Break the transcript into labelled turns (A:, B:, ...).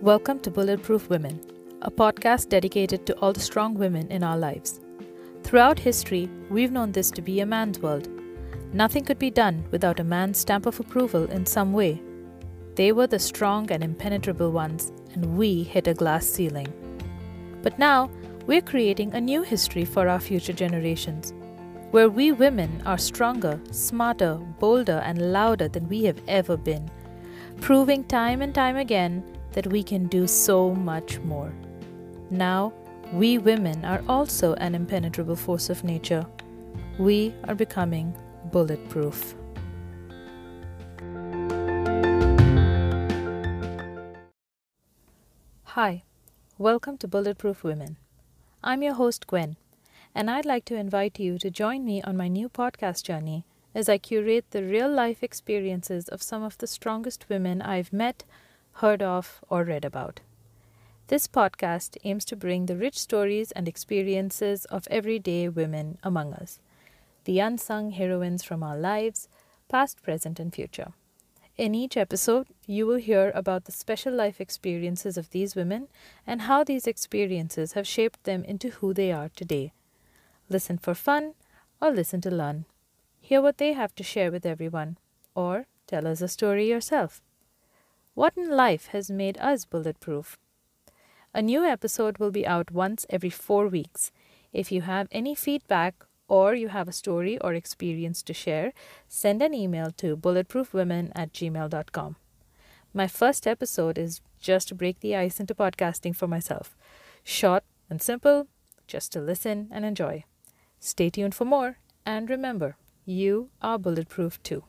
A: Welcome to Bulletproof Women, a podcast dedicated to all the strong women in our lives. Throughout history, we've known this to be a man's world. Nothing could be done without a man's stamp of approval in some way. They were the strong and impenetrable ones, and we hit a glass ceiling. But now, we're creating a new history for our future generations, where we women are stronger, smarter, bolder, and louder than we have ever been, proving time and time again that we can do so much more. Now, we women are also an impenetrable force of nature. We are becoming bulletproof. Hi, welcome to Bulletproof Women. I'm your host, Gwen, and I'd like to invite you to join me on my new podcast journey as I curate the real life experiences of some of the strongest women I've met, heard of, or read about. This podcast aims to bring the rich stories and experiences of everyday women among us, the unsung heroines from our lives, past, present, and future. In each episode, you will hear about the special life experiences of these women and how these experiences have shaped them into who they are today. Listen for fun or listen to learn. Hear what they have to share with everyone, or tell us a story yourself. What in life has made us bulletproof? A new episode will be out once every four weeks. If you have any feedback or you have a story or experience to share, send an email to bulletproofwomen at gmail.com. My first episode is just to break the ice into podcasting for myself. Short and simple, just to listen and enjoy. Stay tuned for more, and remember, you are bulletproof too.